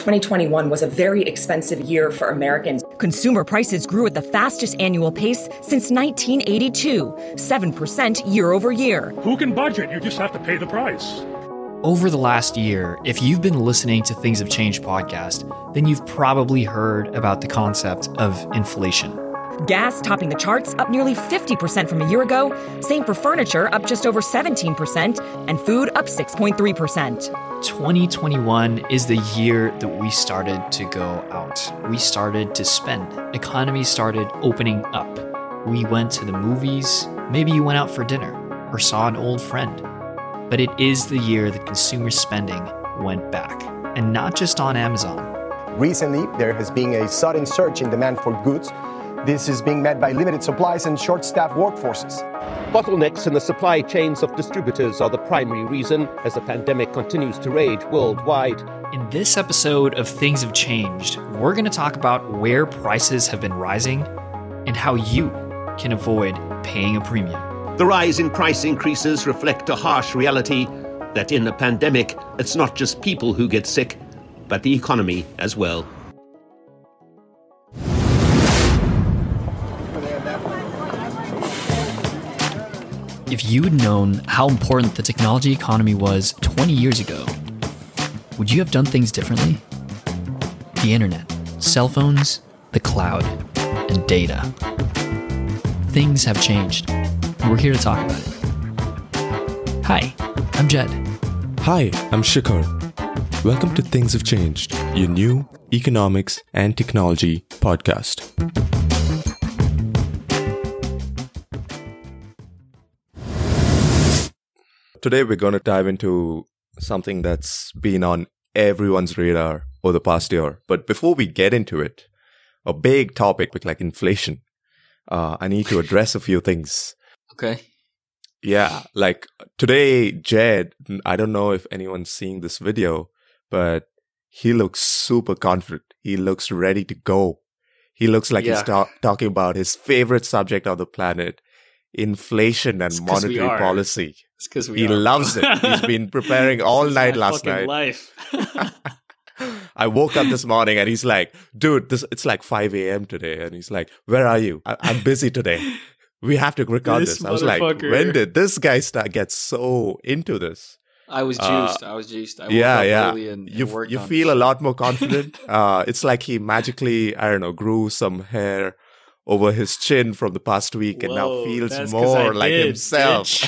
2021 was a very expensive year for Americans. Consumer prices grew at the fastest annual pace since 1982, 7% year over year. Who can budget? You just have to pay the price. Over the last year, if you've been listening to Things Have Changed podcast, then you've probably heard about the concept of inflation. Gas topping the charts, up nearly 50% from a year ago. Same for furniture, up just over 17%, and food up 6.3%. 2021 is the year that we started to go out. We started to spend. Economy started opening up. We went to the movies. Maybe you went out for dinner or saw an old friend. But it is the year that consumer spending went back, and not just on Amazon. Recently, there has been a sudden surge in demand for goods this is being met by limited supplies and short staffed workforces. Bottlenecks in the supply chains of distributors are the primary reason as the pandemic continues to rage worldwide. In this episode of Things Have Changed, we're going to talk about where prices have been rising and how you can avoid paying a premium. The rise in price increases reflect a harsh reality that in a pandemic, it's not just people who get sick, but the economy as well. If you had known how important the technology economy was 20 years ago, would you have done things differently? The internet, cell phones, the cloud, and data. Things have changed, we're here to talk about it. Hi, I'm Jed. Hi, I'm Shikhar. Welcome to Things Have Changed, your new economics and technology podcast. Today, we're going to dive into something that's been on everyone's radar over the past year. But before we get into it, a big topic like inflation, uh, I need to address a few things. Okay. Yeah, like today, Jed, I don't know if anyone's seeing this video, but he looks super confident. He looks ready to go. He looks like yeah. he's ta- talking about his favorite subject on the planet, inflation and monetary policy. It's because he are. loves it. He's been preparing all night last night. Life. I woke up this morning and he's like, "Dude, this it's like 5 a.m. today," and he's like, "Where are you? I, am busy today. We have to record this." this. I was like, "When did this guy start get so into this?" I was uh, juiced. Uh, I was juiced. I yeah, yeah. And, you and you feel a lot more confident. uh, it's like he magically, I don't know, grew some hair over his chin from the past week and now feels more like did, himself.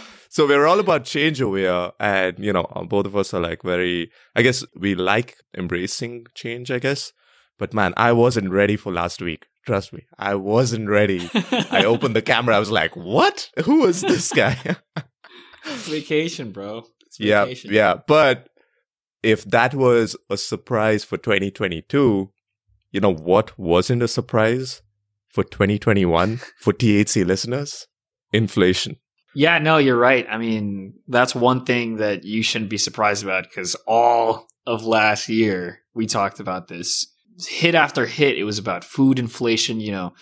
so we're all about change over here. And, you know, uh, both of us are like very, I guess we like embracing change, I guess. But man, I wasn't ready for last week. Trust me, I wasn't ready. I opened the camera. I was like, what? Who is this guy? vacation, bro. Vacation. Yeah, yeah. But if that was a surprise for 2022, you know what wasn't a surprise for 2021 for THC listeners? Inflation. Yeah, no, you're right. I mean, that's one thing that you shouldn't be surprised about because all of last year we talked about this. Hit after hit, it was about food inflation, you know,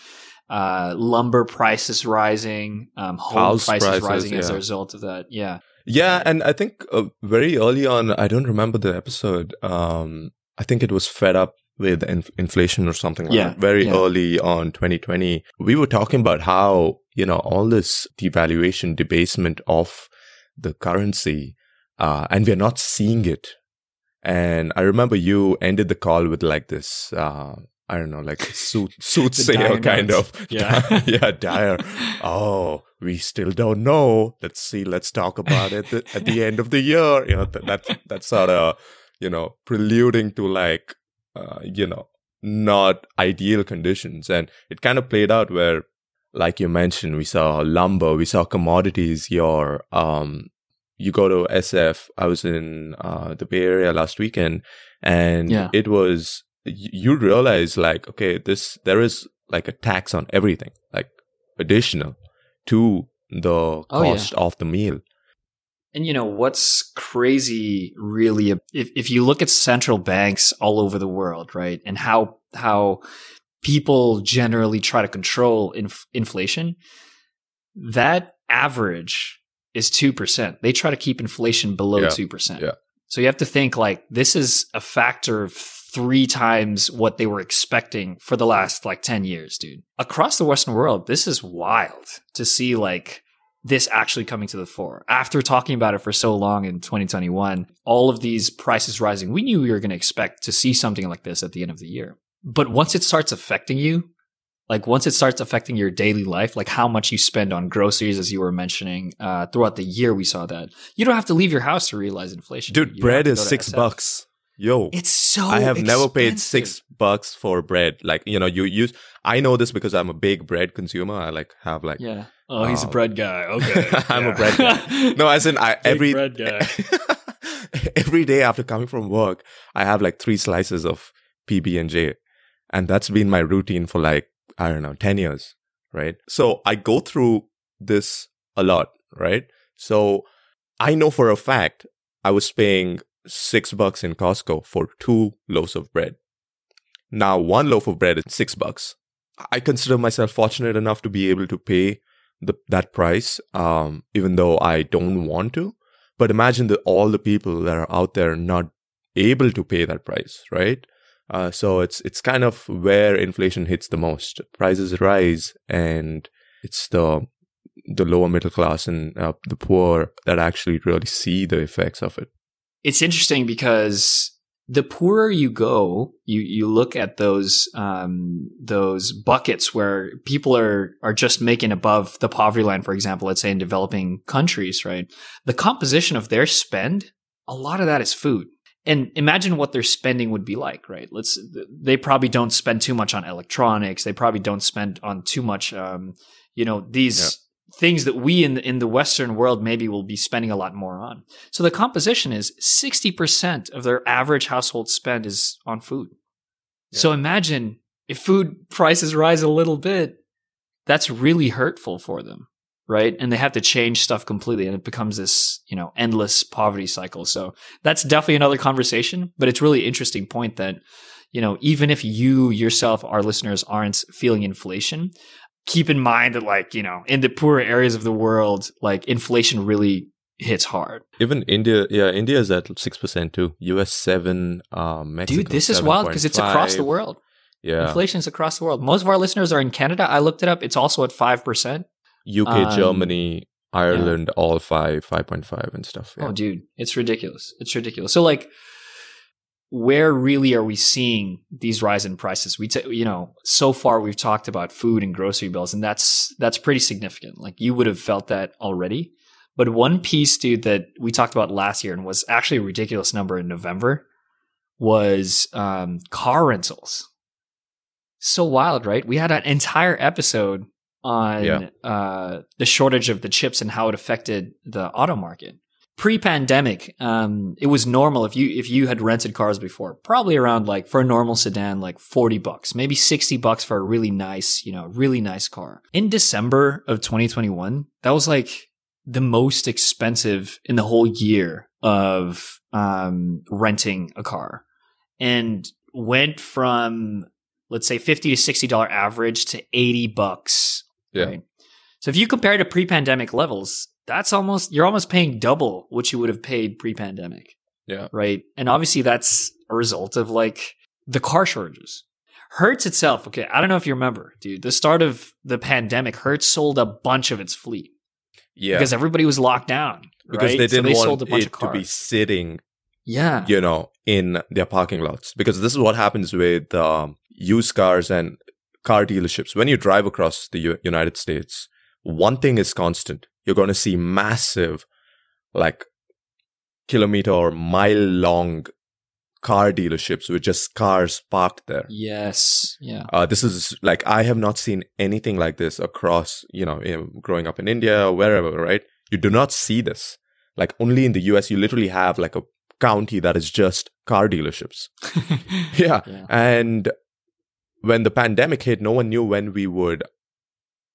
uh, lumber prices rising, um, home prices, prices, rising yeah. as a result of that. Yeah. Yeah. And I think uh, very early on, I don't remember the episode. Um, I think it was Fed Up with inf- inflation or something like yeah, that. Very yeah. early on 2020, we were talking about how, you know, all this devaluation, debasement of the currency, uh, and we're not seeing it. And I remember you ended the call with like this, uh, I don't know, like suit, soothsayer kind of. Yeah. yeah, dire. Oh, we still don't know. Let's see. Let's talk about it at the end of the year. You know, that, that that's sort of, you know, preluding to like uh, you know, not ideal conditions. And it kind of played out where, like you mentioned, we saw lumber, we saw commodities, your, um, you go to SF. I was in, uh, the Bay Area last weekend and yeah. it was, you realize like, okay, this, there is like a tax on everything, like additional to the cost oh, yeah. of the meal. And you know what's crazy really if if you look at central banks all over the world, right? And how how people generally try to control inf- inflation, that average is 2%. They try to keep inflation below yeah. 2%. Yeah. So you have to think like this is a factor of three times what they were expecting for the last like 10 years, dude. Across the Western world, this is wild to see like this actually coming to the fore. After talking about it for so long in 2021, all of these prices rising, we knew we were going to expect to see something like this at the end of the year. But once it starts affecting you, like once it starts affecting your daily life, like how much you spend on groceries, as you were mentioning, uh, throughout the year, we saw that. You don't have to leave your house to realize inflation. Dude, You bread is to go to six SF. bucks. Yo, It's so I have never paid six bucks for bread. Like you know, you use. I know this because I'm a big bread consumer. I like have like. Yeah. Oh, he's a Oh. bread guy. Okay. I'm a bread guy. No, as in I every bread guy. every day after coming from work, I have like three slices of PB and J, and that's been my routine for like I don't know ten years, right? So I go through this a lot, right? So I know for a fact I was paying six bucks in Costco for two loaves of bread. Now one loaf of bread is six bucks. I consider myself fortunate enough to be able to pay the, that price, um, even though I don't want to. But imagine that all the people that are out there not able to pay that price, right? Uh, so it's it's kind of where inflation hits the most. Prices rise, and it's the the lower middle class and uh, the poor that actually really see the effects of it. it's interesting because the poorer you go, you you look at those um, those buckets where people are are just making above the poverty line, for example, let's say in developing countries, right? The composition of their spend, a lot of that is food. And imagine what their spending would be like, right? Let's they probably don't spend too much on electronics. They probably don't spend on too much um, you know, these things that we in the, in the western world maybe will be spending a lot more on. So the composition is 60% of their average household spend is on food. So imagine if food prices rise a little bit, that's really hurtful for them, right? And they have to change stuff completely and it becomes this, you know, endless poverty cycle. So that's definitely another conversation, but it's really interesting point that, you know, even if you yourself, our listeners aren't feeling inflation, keep in mind that like, you know, in the poorer areas of the world, like inflation really hits hard. Even India, yeah, India is at six percent too. US seven, um, Mexico. Dude, this is wild because it's across the world. Yeah, Inflation is across the world. Most of our listeners are in Canada. I looked it up. It's also at 5%. UK, um, Germany, Ireland, all five, five point five, and stuff. Yeah. Oh, dude, it's ridiculous. It's ridiculous. So, like, where really are we seeing these rise in prices? We, t- you know, so far we've talked about food and grocery bills, and that's that's pretty significant. Like, you would have felt that already. But one piece, dude, that we talked about last year and was actually a ridiculous number in November was um, car rentals. So wild, right? We had an entire episode on Yeah. uh, the shortage of the chips and how it affected the auto market. Pre-pandemic, um, it was normal if you if you had rented cars before, probably around like for a normal sedan, like forty bucks, maybe sixty bucks for a really nice, you know, really nice car. In December of 2021, that was like the most expensive in the whole year of um, renting a car, and went from let's say fifty to sixty dollar average to eighty bucks. Yeah. Right? So if you compare to pre-pandemic levels, that's almost you're almost paying double what you would have paid pre-pandemic. Yeah. Right. And obviously that's a result of like the car shortages. Hertz itself, okay, I don't know if you remember, dude. The start of the pandemic, Hertz sold a bunch of its fleet Yeah, because everybody was locked down. because right? they didn't want sold a bunch it to be sitting, Yeah. you know, in their parking lots. Because this is what happens with um, used cars and car dealerships. When you drive across the U- United States, one thing is constant: you're going to see massive, like, kilometer or mile long car dealerships with just cars parked there. Yes. Yeah. Uh, this is like I have not seen anything like this across, you know, in, growing up in India or wherever, right? You do not see this. Like only in the US, you literally have like a county that is just car dealerships. yeah. Yeah. And when the pandemic hit, no one knew when we would,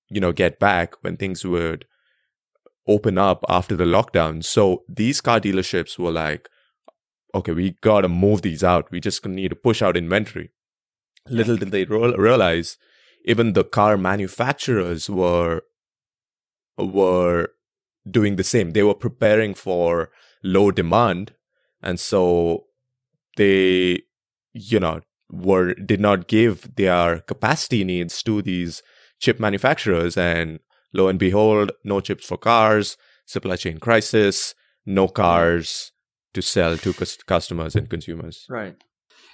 you know, get back, when things would open up after the lockdown. So these car dealerships were like, okay, we gotta move these out. We just need to push out inventory. Little did they real- realize, even the car manufacturers were were doing the same. They were preparing for low demand, and so they, you know, were did not give their capacity needs to these chip manufacturers, and lo and behold, no chips for cars, supply chain crisis, no cars to sell to cus- customers and consumers. Right.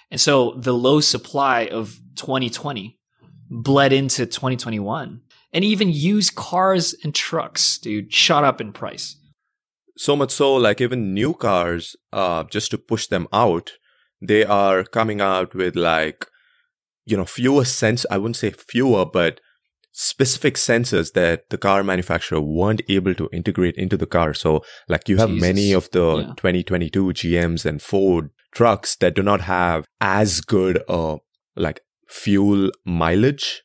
And so the low supply of 2020 bled into 2021. And even used cars and trucks, dude, shot up in price. So much so, like even new cars, uh, just to push them out, they are coming out with like, you know, fewer cents. I wouldn't say fewer, but specific sensors that the car manufacturer weren't able to integrate into the car. So, like, you have Jesus. many of the Yeah. 2022 GMs and Ford trucks that do not have as good a like fuel mileage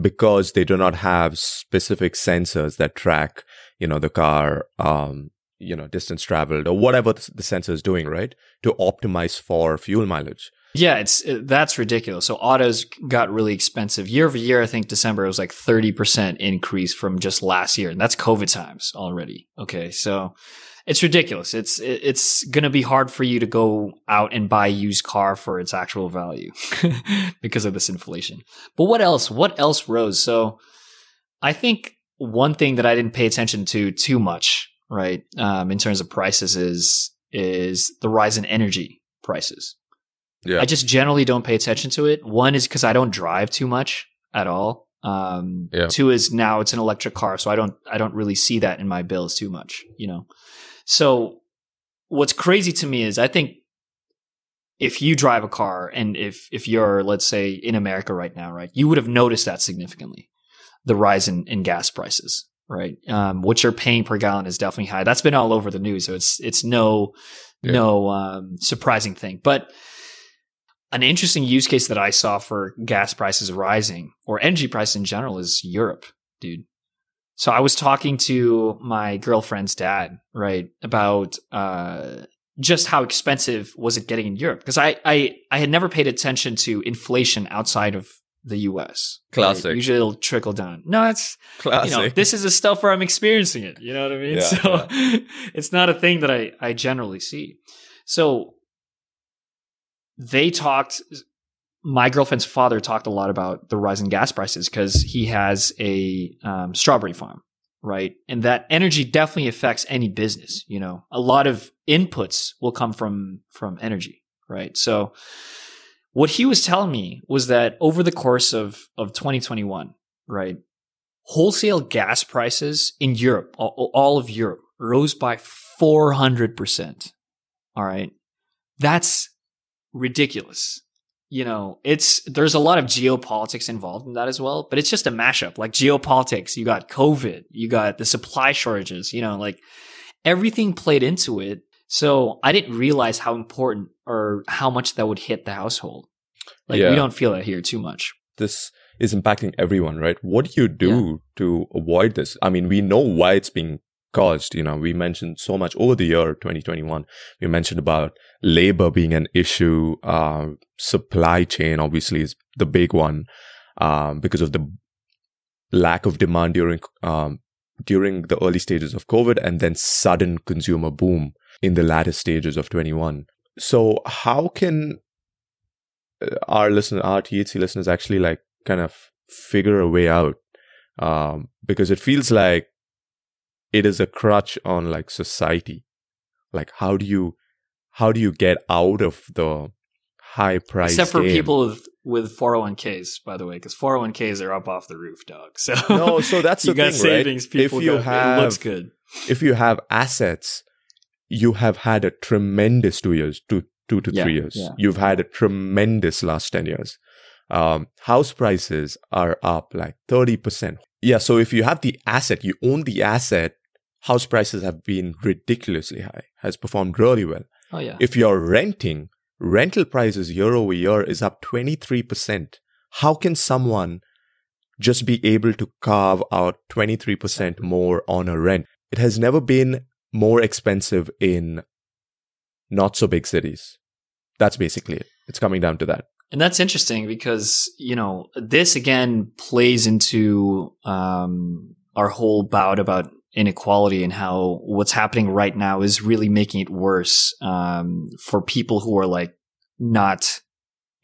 because they do not have specific sensors that track, you know, the car, um, you know, distance traveled or whatever the, the sensor is doing, right? To optimize for fuel mileage. Yeah, it's it, that's ridiculous. So autos got really expensive year over year. I think December was like 30% increase from just last year. And that's COVID times already. Okay. So it's ridiculous. It's it, it's going to be hard for you to go out and buy a used car for its actual value because of this inflation. But what else? What else rose? So I think one thing that I didn't pay attention to too much, right, um, in terms of prices is is the rise in energy prices. Yeah. I just generally don't pay attention to it. One is because I don't drive too much at all. Um, Yeah. Two is now it's an electric car, so I don't I don't really see that in my bills too much. You know, so what's crazy to me is I think if you drive a car and if if you're let's say in America right now, right, you would have noticed that significantly, the rise in, in gas prices, right? Um, what you're paying per gallon is definitely high. That's been all over the news, so it's it's no Yeah. no um, surprising thing, but an interesting use case that I saw for gas prices rising or energy prices in general is Europe, dude. So I was talking to my girlfriend's dad, right, about uh, just how expensive was it getting in Europe because I, I I had never paid attention to inflation outside of the U.S. right? Classic. Usually it'll trickle down. No, it's Classic. you know this is the stuff where I'm experiencing it. You know what I mean? Yeah, so it's not a thing that I I generally see. So they talked. My girlfriend's father talked a lot about the rise in gas prices because he has a um, strawberry farm, right? And that energy definitely affects any business. You know, a lot of inputs will come from from energy, right? So what he was telling me was that over the course of of 2021, right, wholesale gas prices in Europe, all, all of Europe, rose by 400 percent. All right, that's ridiculous. You know, it's there's a lot of geopolitics involved in that as well, but it's just a mashup. Like geopolitics, you got COVID, you got the supply shortages, you know, like everything played into it. So I didn't realize how important or how much that would hit the household. Like Yeah. we don't feel that here too much. this is impacting everyone, right? What do you do to avoid this? I mean, we know why it's being caused. You know, we mentioned so much over the year 2021. We mentioned about labor being an issue. Uh, supply chain obviously is the big one um, because of the lack of demand during um, during the early stages of COVID, and then sudden consumer boom in the latter stages of 21. So, how can uh, our listeners, our THC listeners, actually like kind of figure a way out? Um, because it feels like it is a crutch on like society. Like, how do you, how do you get out of the high price? Except for game? people with with 401ks, by the way, because 401ks are up off the roof, dog. So No, so that's you the got thing, right? savings. People If you got- have- it looks good. if you have assets, you have had a tremendous two years, two two to Yeah, three years. yeah. You've had a tremendous last ten years. Um, house prices are up like thirty percent. Yeah, so if you have the asset, you own the asset. House prices have been ridiculously high. Has performed really well. Oh yeah. If you're renting, rental prices year over year is up 23%. How can someone just be able to carve out 23% more on a rent? It has never been more expensive in not so big cities. That's basically it. It's coming down to that. And that's interesting because, you know, this again plays into um, our whole bout about inequality and how what's happening right now is really making it worse um, for people who are like not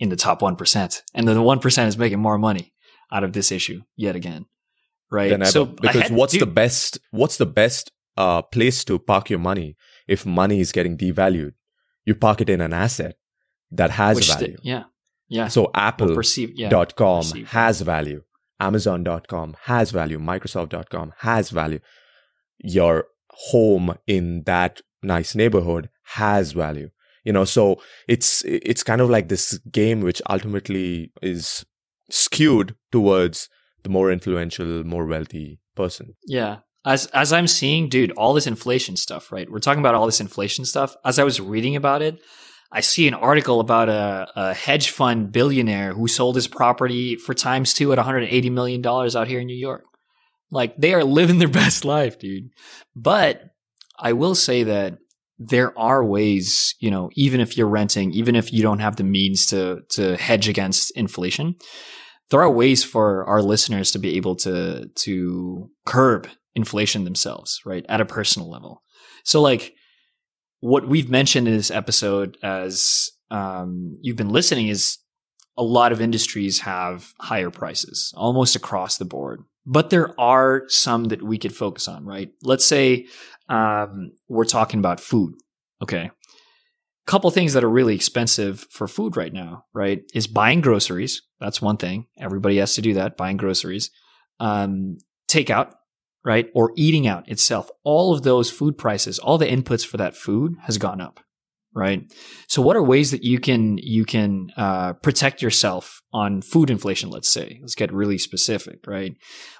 in the top 1%. And the 1% is making more money out of this issue yet again. Right. So because had- what's the best what's the best uh, place to park your money if money is getting devalued? You park it in an asset that has which the- value. yeah. Yeah. So Apple perceive- yeah, dot com has value. Amazon.com has value. Microsoft.com has value. Your home in that nice neighborhood has value. You know, so it's it's kind of like this game which ultimately is skewed towards the more influential, more wealthy person. Yeah. As as I'm seeing, dude, all this inflation stuff, right? We're talking about all this inflation stuff. As I was reading about it, I see an article about a, a hedge fund billionaire who sold his property for times two at 180 million dollars out here in New York. Like they are living their best life, dude. But I will say that there are ways, you know, even if you're renting, even if you don't have the means to to hedge against inflation, there are ways for our listeners to be able to to curb inflation themselves, right, at a personal level. So, like, what we've mentioned in this episode, as um, you've been listening, is a lot of industries have higher prices almost across the board. But there are some that we could focus on, right? Let's say um, we're talking about food. Okay. A Couple things that are really expensive for food right now, right? Is buying groceries. That's one thing. Everybody has to do that, buying groceries. Um, takeout, right? Or eating out itself. All of those food prices, all the inputs for that food has gone up, right? So what are ways that you can, you can, uh, protect yourself on food inflation? Let's say, let's get really specific, right?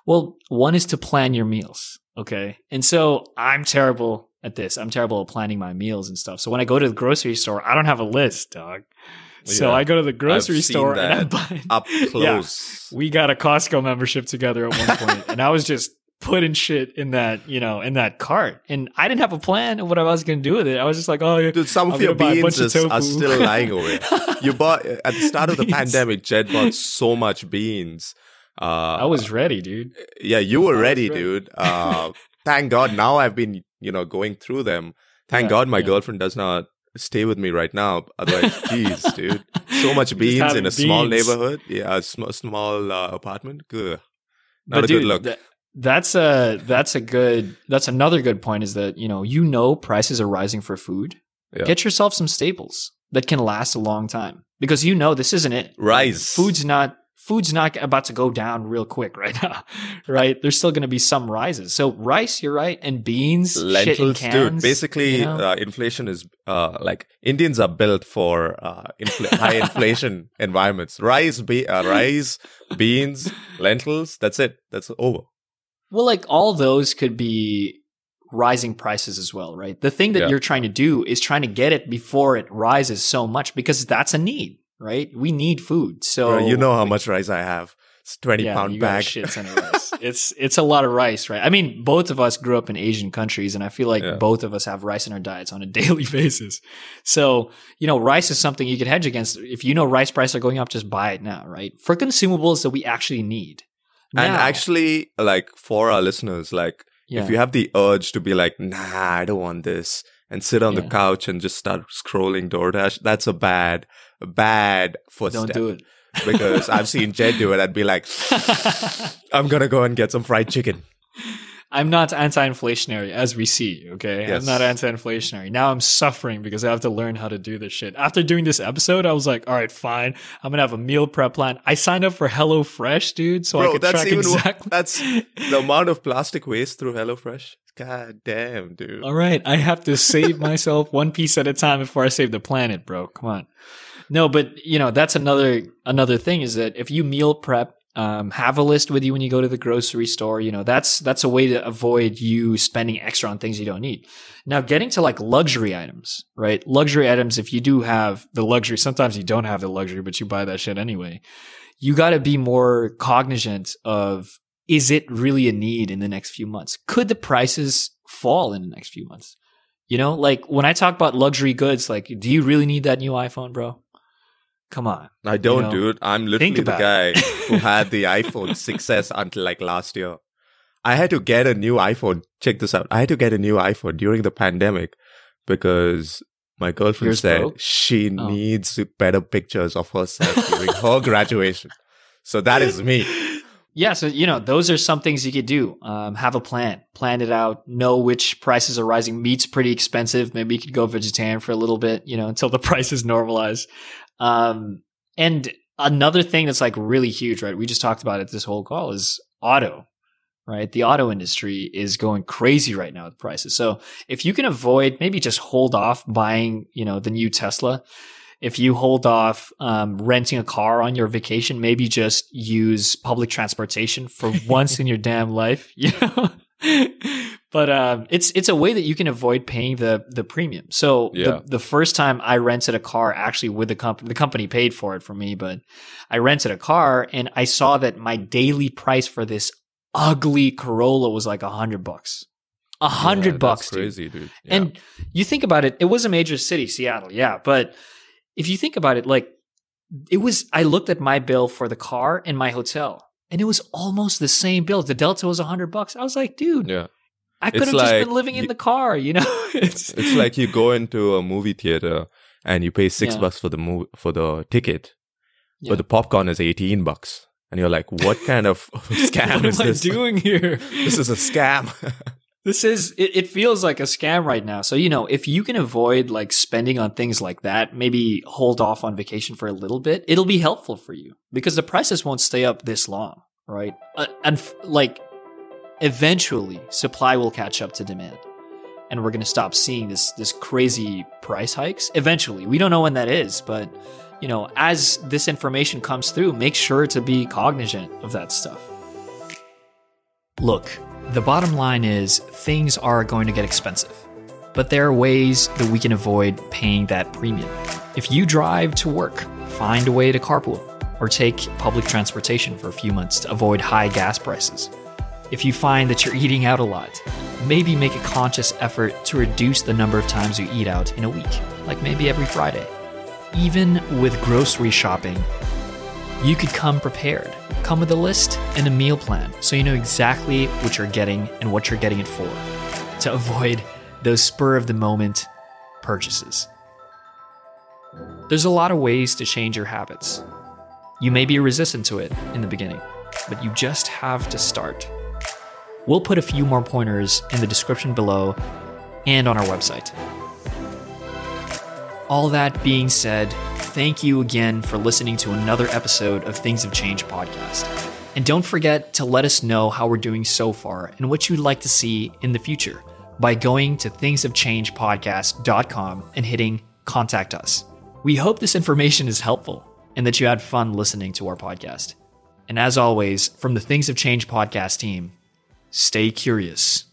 Well, one is to plan your meals. Okay. And so I'm terrible at this. I'm terrible at planning my meals and stuff. So when I go to the grocery store, I don't have a list, dog. So Yeah. I go to the grocery store and I buy Up Yeah. we got a Costco membership together at one point, and I was just putting shit in that, you know, in that cart, and I didn't have a plan of what I was going to do with it. I was just like, oh, Dude, some I'm of your gonna buy a bunch beans of is, are still lying away. You bought at the start of the Beans. pandemic. Jed bought so much beans. Uh, I was ready, dude. yeah, you were ready, ready. dude. Uh, thank God. Now I've been, you know, going through them. Thank Yeah, God my yeah. girlfriend does not stay with me right now. Otherwise, jeez, dude, so much beans in a small neighborhood. Yeah, a sm- small uh, apartment. Good. Not But a dude, good look. That's a that's a good that's another good point is that you know you know prices are rising for food. Yeah. Get yourself some staples that can last a long time because you know this isn't it. Rice. Food's not food's not about to go down real quick right now, right? There's still going to be some rises. So rice, you're right, and beans, lentils, cans, dude. Basically, you know? uh, inflation is uh, like Indians are built for uh, infl- high inflation environments. Rice, be- uh, rice, beans, lentils. That's it. That's over. Well, like all those could be rising prices as well, right? The thing that Yeah. you're trying to do is trying to get it before it rises so much because that's a need, right? We need food. So Bro, you know how much rice I have. It's twenty yeah, pound you got a bag. shit ton of rice. it's it's a lot of rice, right? I mean, both of us grew up in Asian countries, and I feel like Yeah. both of us have rice in our diets on a daily basis. So you know, rice is something you can hedge against. If you know rice prices are going up, just buy it now, right? For consumables that we actually need. And Now- actually, like for our listeners, like yeah. if you have the urge to be like, nah, I don't want this, and sit on the couch and just start scrolling DoorDash, that's a bad, bad footstep. don't do it. because I've seen Jed do it. I'd be like, I'm gonna go and get some fried chicken. I'm not anti-inflationary, as we see. Okay, Yes. I'm not anti-inflationary. Now I'm suffering because I have to learn how to do this shit. After doing this episode, I was like, "All right, fine. I'm gonna have a meal prep plan." I signed up for HelloFresh, dude, so I Bro, could that's track exactly. that's the amount of plastic waste through HelloFresh. God damn, dude. All right, I have to save myself one piece at a time before I save the planet, bro. Come on. No, but you know that's another another thing is that if you meal prep, um, have a list with you when you go to the grocery store. You know that's that's a way to avoid you spending extra on things you don't need. Now, getting to like luxury items, right? Luxury items. If you do have the luxury, sometimes you don't have the luxury, but you buy that shit anyway. You got to be more cognizant of is it really a need in the next few months? Could the prices fall in the next few months? You know, like when I talk about luxury goods, like, do you really need that new iPhone, bro? Come on. I don't, know, dude. I'm literally the guy who had the iPhone 6s until like last year. I had to get a new iPhone. Check this out. I had to get a new iPhone during the pandemic because my girlfriend Yours said broke? she Oh. needs better pictures of herself during her graduation. So that is me. Yeah, so you know, those are some things you could do. Um, have a plan, plan it out, know which prices are rising. Meat's pretty expensive. Maybe you could go vegetarian for a little bit, you know, until the prices normalize. Um, and another thing that's like really huge, right? We just talked about it this whole call is auto, right? The auto industry is going crazy right now with prices. So if you can avoid, maybe just hold off buying, you know, the new Tesla. If you hold off um, renting a car on your vacation, maybe just use public transportation for once in your damn life, you know. But um, it's it's a way that you can avoid paying the the premium. So Yeah. the, the first time I rented a car, actually with the company, the company paid for it for me, but I rented a car and I saw that my daily price for this ugly Corolla was like a hundred bucks. A hundred that's bucks, dude. crazy, dude. Yeah. And you think about it, it was a major city, Seattle, yeah. But if you think about it, like it was, I looked at my bill for the car and my hotel, and it was almost the same bill. The Delta was a hundred bucks. I was like, dude, yeah. I could It's have just like been living in the car, you know? it's, It's like you go into a movie theater and you pay six Yeah. bucks for the movie for the ticket, Yeah. but the popcorn is eighteen bucks, and you're like, "What kind of scam what is am I this? doing here? This is a scam." This is it, it feels like a scam right now. So, you know, if you can avoid like spending on things like that, maybe hold off on vacation for a little bit, it'll be helpful for you because the prices won't stay up this long, right? Uh, and f- like eventually supply will catch up to demand. And we're going to stop seeing this this crazy price hikes. Eventually. We don't know when that is, but you know, as this information comes through, make sure to be cognizant of that stuff. Look, the bottom line is things are going to get expensive, but there are ways that we can avoid paying that premium. If you drive to work, find a way to carpool or take public transportation for a few months to avoid high gas prices. If you find that you're eating out a lot, maybe make a conscious effort to reduce the number of times you eat out in a week, like maybe every Friday. Even with grocery shopping, you could come prepared. Come with a list and a meal plan so you know exactly what you're getting and what you're getting it for to avoid those spur of the moment purchases. There's a lot of ways to change your habits. You may be resistant to it in the beginning, but you just have to start. We'll put a few more pointers in the description below and on our website. All that being said, thank you again for listening to another episode of Things Have Changed podcast. And don't forget to let us know how we're doing so far and what you'd like to see in the future by going to thingshavechangedpodcast.com and hitting contact us. We hope this information is helpful and that you had fun listening to our podcast. And as always, from the Things Have Changed podcast team, stay curious.